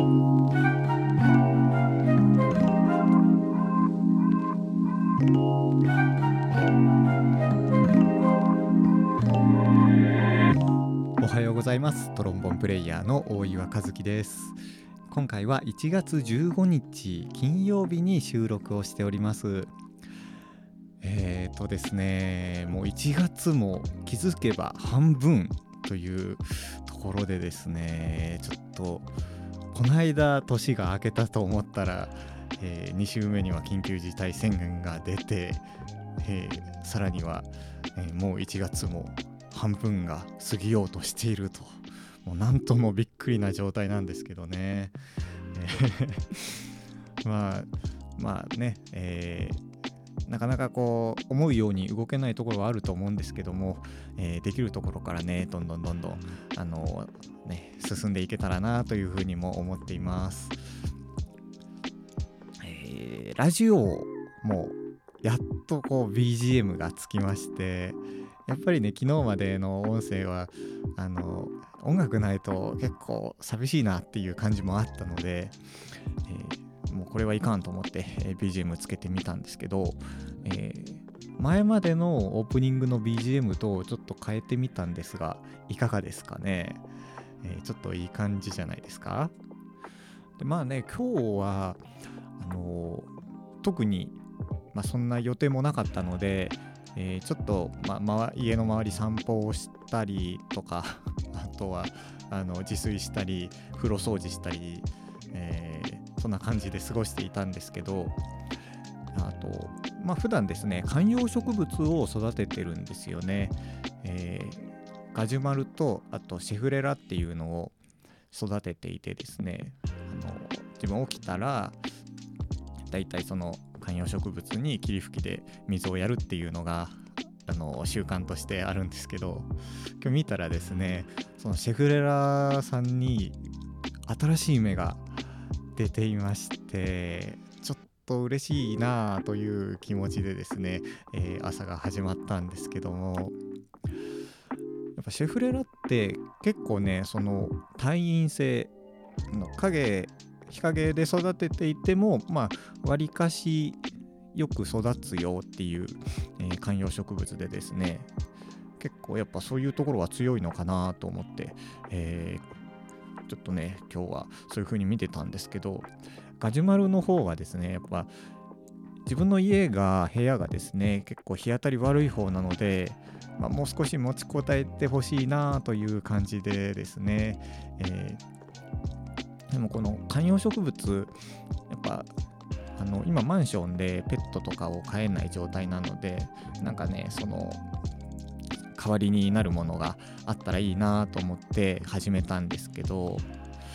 おはようございます。トロンボンプレイヤーの大岩和樹です。今回は1月15日金曜日に収録をしております。えーとですねもう1月も気づけば半分というところでですねちょっとこの間年が明けたと思ったら、えー2週目には緊急事態宣言が出て、えーさらには、えーもう1月も半分が過ぎようとしていると。もうなんともびっくりな状態なんですけどね、えー まあまあね、えーなかなかこう思うように動けないところはあると思うんですけども、えーできるところからねどんどんどんどんあのね進んでいけたらなというふうにも思っています。えーラジオもやっとこう BGM がつきましてやっぱりね昨日までの音声はあの音楽ないと結構寂しいなっていう感じもあったので、えーもうこれはいかんと思って、BGM つけてみたんですけど、えー前までのオープニングの BGM とちょっと変えてみたんですがいかがですかね、えーちょっといい感じじゃないですか？でまあね今日はあのー特に、まあ、そんな予定もなかったので、えーちょっと、まま家の周り散歩をしたりとか あとはあの自炊したり風呂掃除したり、えそんな感じで過ごしていたんですけどあとまあ普段ですね観葉植物を育ててるんですよね、えーガジュマルとあとシェフレラっていうのを育てていてですねあの自分起きたらだいたいその観葉植物に霧吹きで水をやるっていうのがあの習慣としてあるんですけど今日見たらですねそのシェフレラさんに新しい芽が出ていましてちょっと嬉しいなあという気持ちでですね、えー朝が始まったんですけどもやっぱシェフレラって結構ねその耐陰性の影日陰で育てていてもまあわりかしよく育つよっていう、えー観葉植物でですね結構やっぱそういうところは強いのかなと思って、えーちょっとね今日はそういう風に見てたんですけどガジュマルの方はですねやっぱ自分の家が部屋がですね結構日当たり悪い方なので、まあ、もう少し持ちこたえてほしいなという感じでですね、えーでもこの観葉植物やっぱあの今マンションでペットとかを飼えない状態なのでなんかねその代わりになるものがあったらいいなと思って始めたんですけど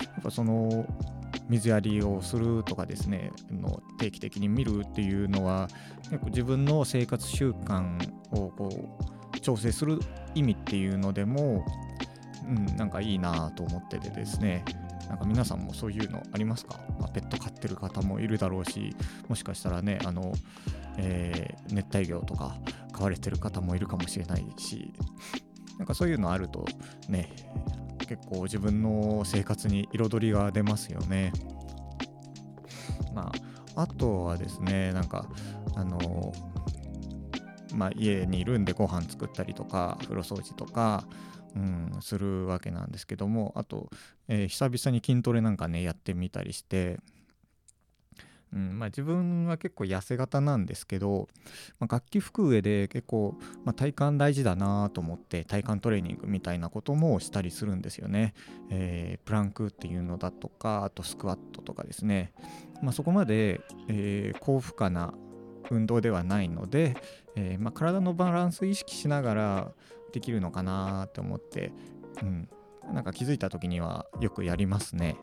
やっぱその水やりをするとかですねの定期的に見るっていうのは結構自分の生活習慣をこう調整する意味っていうのでも、うん、なんかいいなと思っててですね。なんか皆さんもそういうのありますか、まあ、ペット飼ってる方もいるだろうしもしかしたらねあの、えー熱帯魚とか飼われてる方もいるかもしれないしなんかそういうのあるとね結構自分の生活に彩りが出ますよね。まああとはですねなんかあのまあ家にいるんでご飯作ったりとか風呂掃除とか、うん、するわけなんですけどもあと、えー久々に筋トレなんかねやってみたりして、うんまあ、自分は結構痩せ型なんですけど、まあ、楽器吹く上で結構、まあ、体幹大事だなと思って体幹トレーニングみたいなこともしたりするんですよね。えープランクっていうのだとかあとスクワットとかですね、まあ、そこまで、えー高負荷な運動ではないので、えーまあ、体のバランス意識しながらできるのかなと思って、うん、なんか気づいた時にはよくやりますね。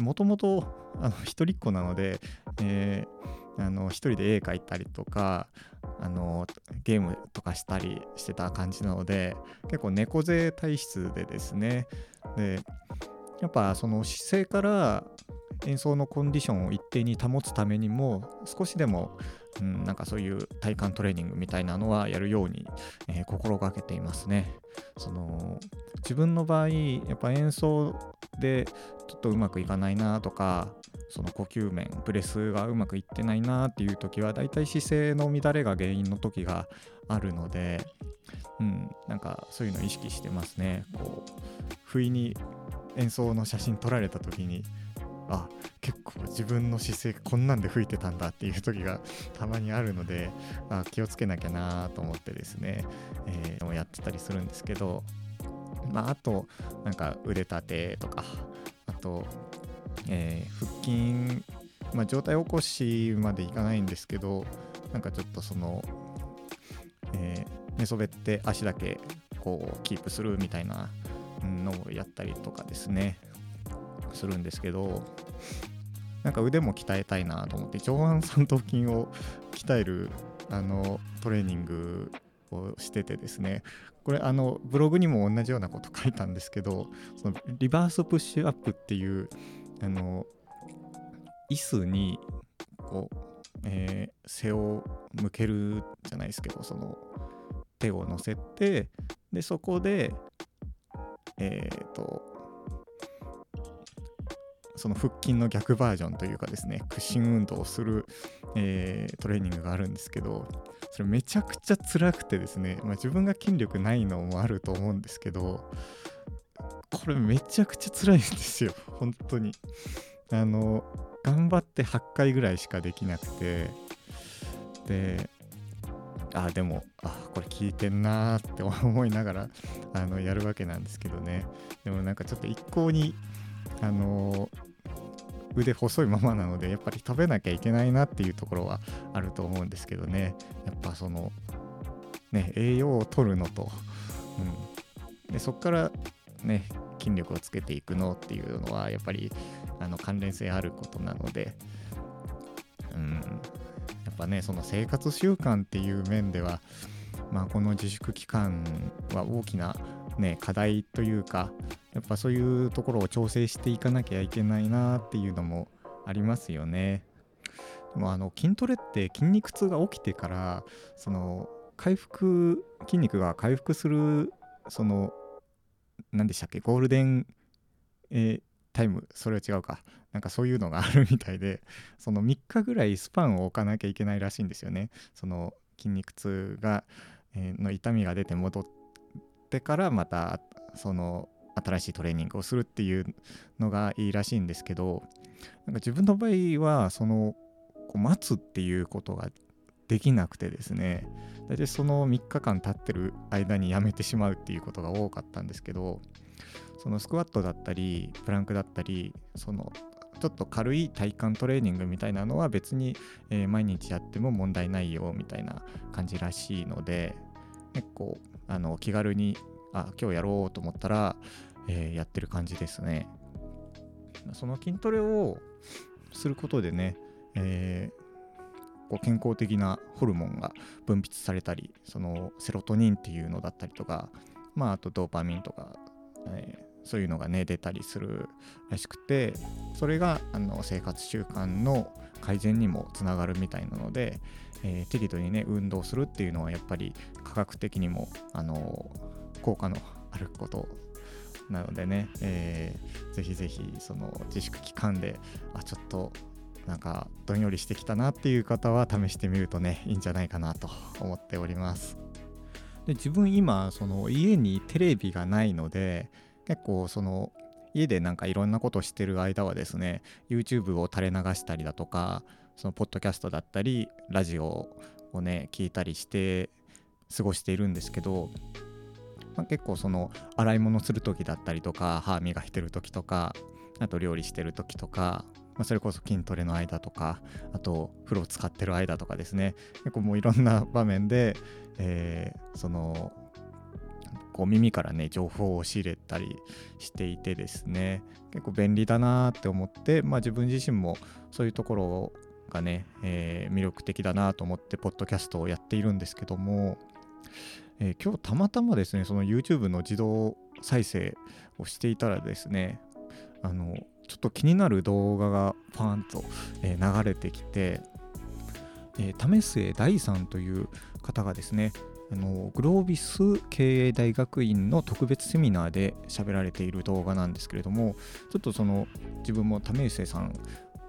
もともとあの一人っ子なので、えーあの一人で絵描いたりとかあのゲームとかしたりしてた感じなので結構猫背体質でですね。でやっぱその姿勢から演奏のコンディションを一定に保つためにも少しでもうん、なんかそういう体幹トレーニングみたいなのはやるように、えー、心がけていますね。その自分の場合やっぱ演奏でちょっとうまくいかないなとかその呼吸面プレスがうまくいってないなっていう時はだいたい姿勢の乱れが原因の時があるので、うん、なんかそういうのを意識してますね。こう不意に演奏の写真撮られた時にあ結構自分の姿勢こんなんで吹いてたんだっていう時がたまにあるのであ気をつけなきゃなと思ってですね、えー、やってたりするんですけど、まあ、あとなんか腕立てとかあと、えー、腹筋、まあ、上体起こしまでいかないんですけどなんかちょっとその、えー、寝そべって足だけこうキープするみたいなのをやったりとかですね。するんですけどなんか腕も鍛えたいなと思って上腕三頭筋を鍛えるあのトレーニングをしててですねこれあのブログにも同じようなこと書いたんですけどそのリバースプッシュアップっていうあの椅子にこう、えー、背を向けるじゃないですけどその手を乗せてでそこでえっ、ー、とその腹筋の逆バージョンというかですね屈伸運動をする、えー、トレーニングがあるんですけどそれめちゃくちゃ辛くてですね、まあ、自分が筋力ないのもあると思うんですけどこれめちゃくちゃ辛いんですよ 本当に。あの頑張って8回ぐらいしかできなくてであでもあこれ効いてんなーって思いながらあのやるわけなんですけどね。でもなんかちょっと一向にあの腕細いままなのでやっぱり食べなきゃいけないなっていうところはあると思うんですけどね。やっぱそのね栄養を取るのと、うん、でそこからね筋力をつけていくのっていうのはやっぱりあの関連性あることなので、うん、やっぱねその生活習慣っていう面ではまあこの自粛期間は大きなね課題というかやっぱそういうところを調整していかなきゃいけないなっていうのもありますよね。でもあの筋トレって筋肉痛が起きてからその回復筋肉が回復するその何でしたっけゴールデン、えー、タイムそれは違うかなんかそういうのがあるみたいでその3日ぐらいスパンを置かなきゃいけないらしいんですよねその筋肉痛が、えー、の痛みが出て戻ってからまたその新しいトレーニングをするっていうのがいいらしいんですけどなんか自分の場合はそのこう待つっていうことができなくてですね。大体その3日間経ってる間にやめてしまうっていうことが多かったんですけどそのスクワットだったりプランクだったりそのちょっと軽い体幹トレーニングみたいなのは別に、えー、毎日やっても問題ないよみたいな感じらしいので結構あの気軽にあ今日やろうと思ったら、えー、やってる感じですね。その筋トレをすることでね、えー、こう健康的なホルモンが分泌されたりそのセロトニンっていうのだったりとかまああとドーパミンとか、えー、そういうのがね出たりするらしくてそれがあの生活習慣の改善にもつながるみたいなので、えー、適度にね運動するっていうのはやっぱり科学的にもあの効果のあることなのでね、えー、ぜひぜひその自粛期間であちょっとなんかどんよりしてきたなっていう方は試してみるとねいいんじゃないかなと思っております。で自分今その家にテレビがないので結構その家でなんかいろんなことしてる間はですね YouTube を垂れ流したりだとかそのポッドキャストだったりラジオをね聞いたりして過ごしているんですけどまあ、結構その洗い物する時だったりとか歯磨いてる時とかあと料理してる時とか、まあ、それこそ筋トレの間とかあと風呂使ってる間とかですね。結構もういろんな場面で、えー、そのこう耳からね情報を仕入れたりしていてですね。結構便利だなって思って、まあ、自分自身もそういうところがね、えー、魅力的だなと思ってポッドキャストをやっているんですけどもえー、今日たまたまですねその YouTube の自動再生をしていたらですねあのちょっと気になる動画がパーンと、えー、流れてきてえー、為末大さんという方がですねあのグロービス経営大学院の特別セミナーで喋られている動画なんですけれどもちょっとその自分も為末さん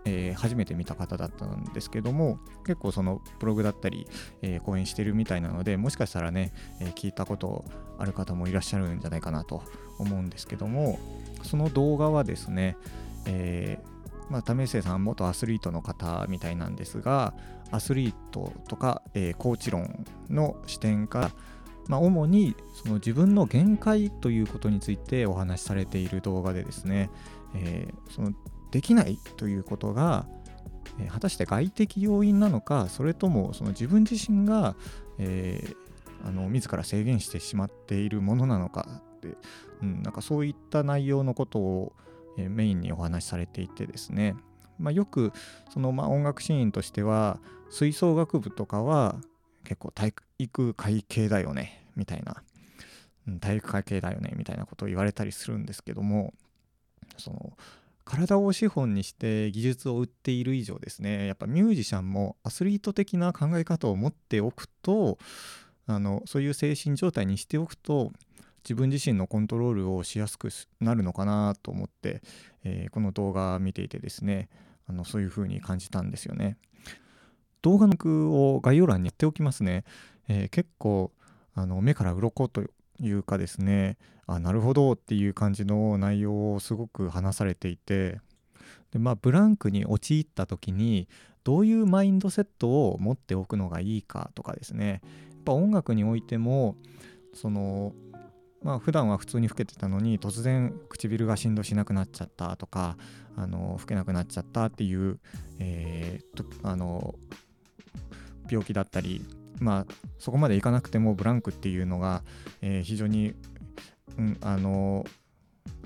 えー、初めて見た方だったんですけども結構そのブログだったり、えー、講演してるみたいなのでもしかしたらね、えー、聞いたことある方もいらっしゃるんじゃないかなと思うんですけどもその動画はですね、えーまあ、為末さん元アスリートの方みたいなんですがアスリートとか、え、コーチ論の視点から、まあ、主にその自分の限界ということについてお話しされている動画でですね、えー、そのできないということが、え、果たして外的要因なのかそれともその自分自身が、えー、あの自ら制限してしまっているものなのかって、うん、なんかそういった内容のことを、え、メインにお話しされていてですね、まあ、よくその、ま、音楽シーンとしては吹奏楽部とかは結構体育会系だよねみたいな、うん、体育会系だよねみたいなことを言われたりするんですけどもその体を資本にして技術を売っている以上ですねやっぱミュージシャンもアスリート的な考え方を持っておくとあのそういう精神状態にしておくと自分自身のコントロールをしやすくなるのかなと思って、えー、この動画見ていてですねあのそういう風に感じたんですよね。動画の句を概要欄にやっておきますね。えー、結構あの目から鱗というかですねあなるほどっていう感じの内容をすごく話されていてでまあブランクに陥った時にどういうマインドセットを持っておくのがいいかとかですね。やっぱ音楽においてもそのまあ普段は普通に老けてたのに突然唇が振動しなくなっちゃったとかあの老けなくなっちゃったっていう、えー、とあの病気だったりまあそこまでいかなくてもブランクっていうのが、えー、非常に、うん、あの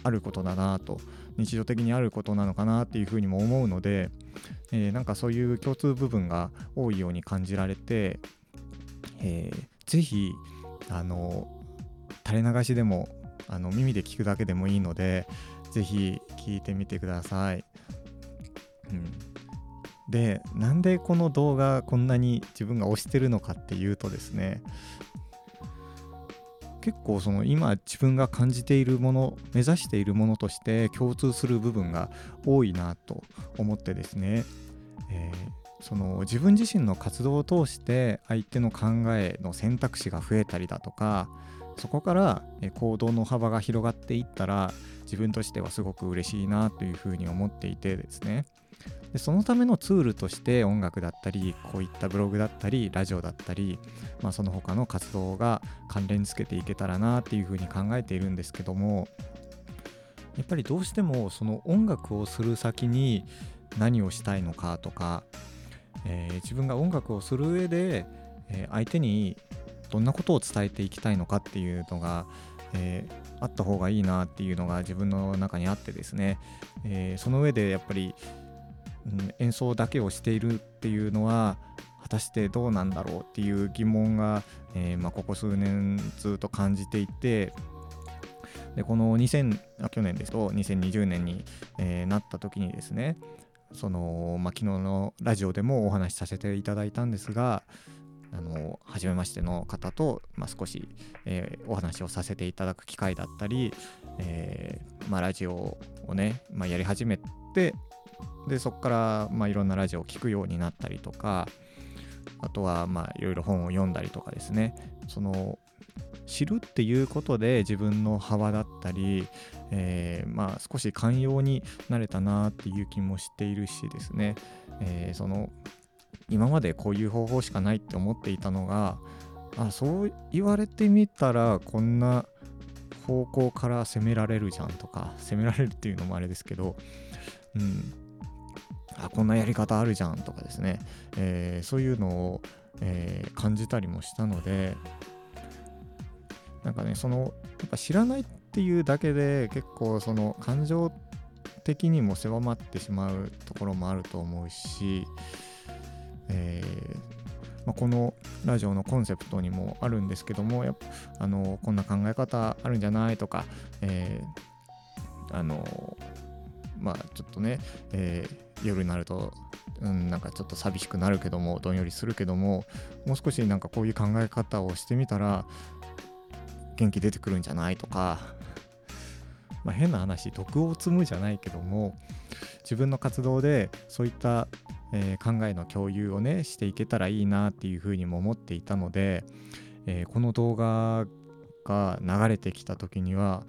あることだなと日常的にあることなのかなっていうふうにも思うので、えー、なんかそういう共通部分が多いように感じられて、えー、ぜひあの垂れ流しでもあの耳で聞くだけでもいいのでぜひ聞いてみてください。うんでなんでこの動画こんなに自分が推してるのかっていうとですね結構その今自分が感じているもの目指しているものとして共通する部分が多いなと思ってですね、えー、その自分自身の活動を通して相手の考えの選択肢が増えたりだとかそこから行動の幅が広がっていったら自分としてはすごく嬉しいなというふうに思っていてですね。でそのためのツールとして音楽だったりこういったブログだったりラジオだったり、まあ、その他の活動が関連付けていけたらなっていうふうに考えているんですけどもやっぱりどうしてもその音楽をする先に何をしたいのかとか、えー、自分が音楽をする上で、えー、相手にどんなことを伝えていきたいのかっていうのが、えー、あった方がいいなっていうのが自分の中にあってですね、えその上でやっぱりうん、演奏だけをしているっていうのは果たしてどうなんだろうっていう疑問が、えー、まあ、ここ数年ずっと感じていてでこの2000去年ですと2020年に、えー、なった時にですねその、まあ、昨日のラジオでもお話しさせていただいたんですがあの初めましての方と、まあ、少し、えー、お話をさせていただく機会だったり、えー、まあ、ラジオをね、まあ、やり始めてでそこからまあいろんなラジオを聴くようになったりとかあとはまあいろいろ本を読んだりとかですね。その知るっていうことで自分の幅だったり、えー、まあ少し寛容になれたなっていう気もしているしですね、えー、その今までこういう方法しかないって思っていたのがあそう言われてみたらこんな方向から攻められるじゃんとか攻められるっていうのもあれですけど、うん、あこんなやり方あるじゃんとかですね、えー、そういうのを、えー、感じたりもしたのでなんかねそのやっぱ知らないっていうだけで結構その感情的にも狭まってしまうところもあると思うし、えーま、このラジオのコンセプトにもあるんですけどもやっぱあのこんな考え方あるんじゃないとか、えー、あのまあちょっとね、えー、夜になると、うん、なんかちょっと寂しくなるけどもどんよりするけどももう少しなんかこういう考え方をしてみたら元気出てくるんじゃないとか、まあ、変な話毒を積むじゃないけども自分の活動でそういった、えー、考えの共有をねしていけたらいいなっていうふうにも思っていたので、えー、この動画が流れてきた時には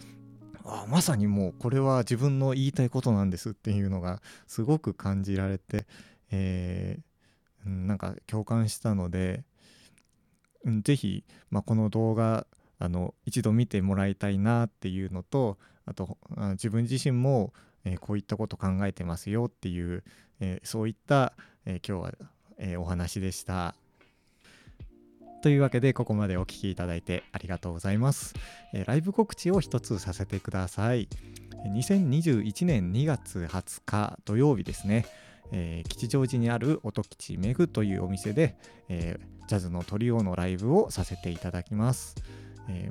あまさにもうこれは自分の言いたいことなんですっていうのがすごく感じられて、えー、なんか共感したので、うん、ぜひ、まあ、この動画あの一度見てもらいたいなっていうのとあと自分自身も、えー、こういったこと考えてますよっていう、えー、そういった、え今日は、えお話でした。というわけでここまでお聴きいただいてありがとうございます、えー、ライブ告知を一つさせてください。2021年2月20日土曜日ですね、えー、吉祥寺にある音吉メグというお店で、えー、ジャズのトリオのライブをさせていただきます、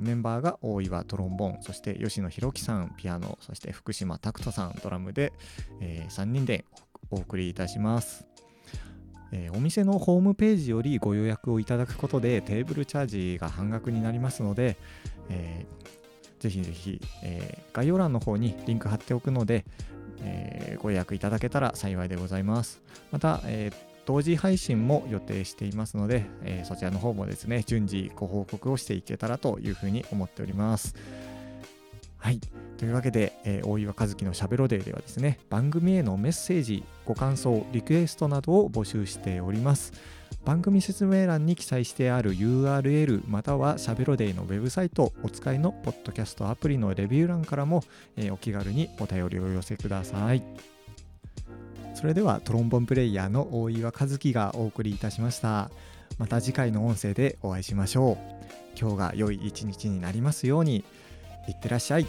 メンバーが大岩トロンボーンそして吉野弘樹さんピアノそして福島拓人さんドラムで、え3人でお送りいたします。えー、お店のホームページよりご予約をいただくことでテーブルチャージが半額になりますので、えー、ぜひぜひ、えー、概要欄の方にリンク貼っておくので、えー、ご予約いただけたら幸いでございます。また、えー同時配信も予定していますので、えー、そちらの方もですね、順次ご報告をしていけたらというふうに思っております。はい。というわけで、えー、大岩和樹のしゃべろデーではですね、番組へのメッセージ、ご感想、リクエストなどを募集しております。番組説明欄に記載してある URL またはしゃべろデイのウェブサイトお使いのポッドキャストアプリのレビュー欄からも、えー、お気軽にお便りをお寄せください。それではトロンボンプレイヤーの大岩和樹がお送りいたしました。また次回の音声でお会いしましょう。今日が良い一日になりますように。いってらっしゃい。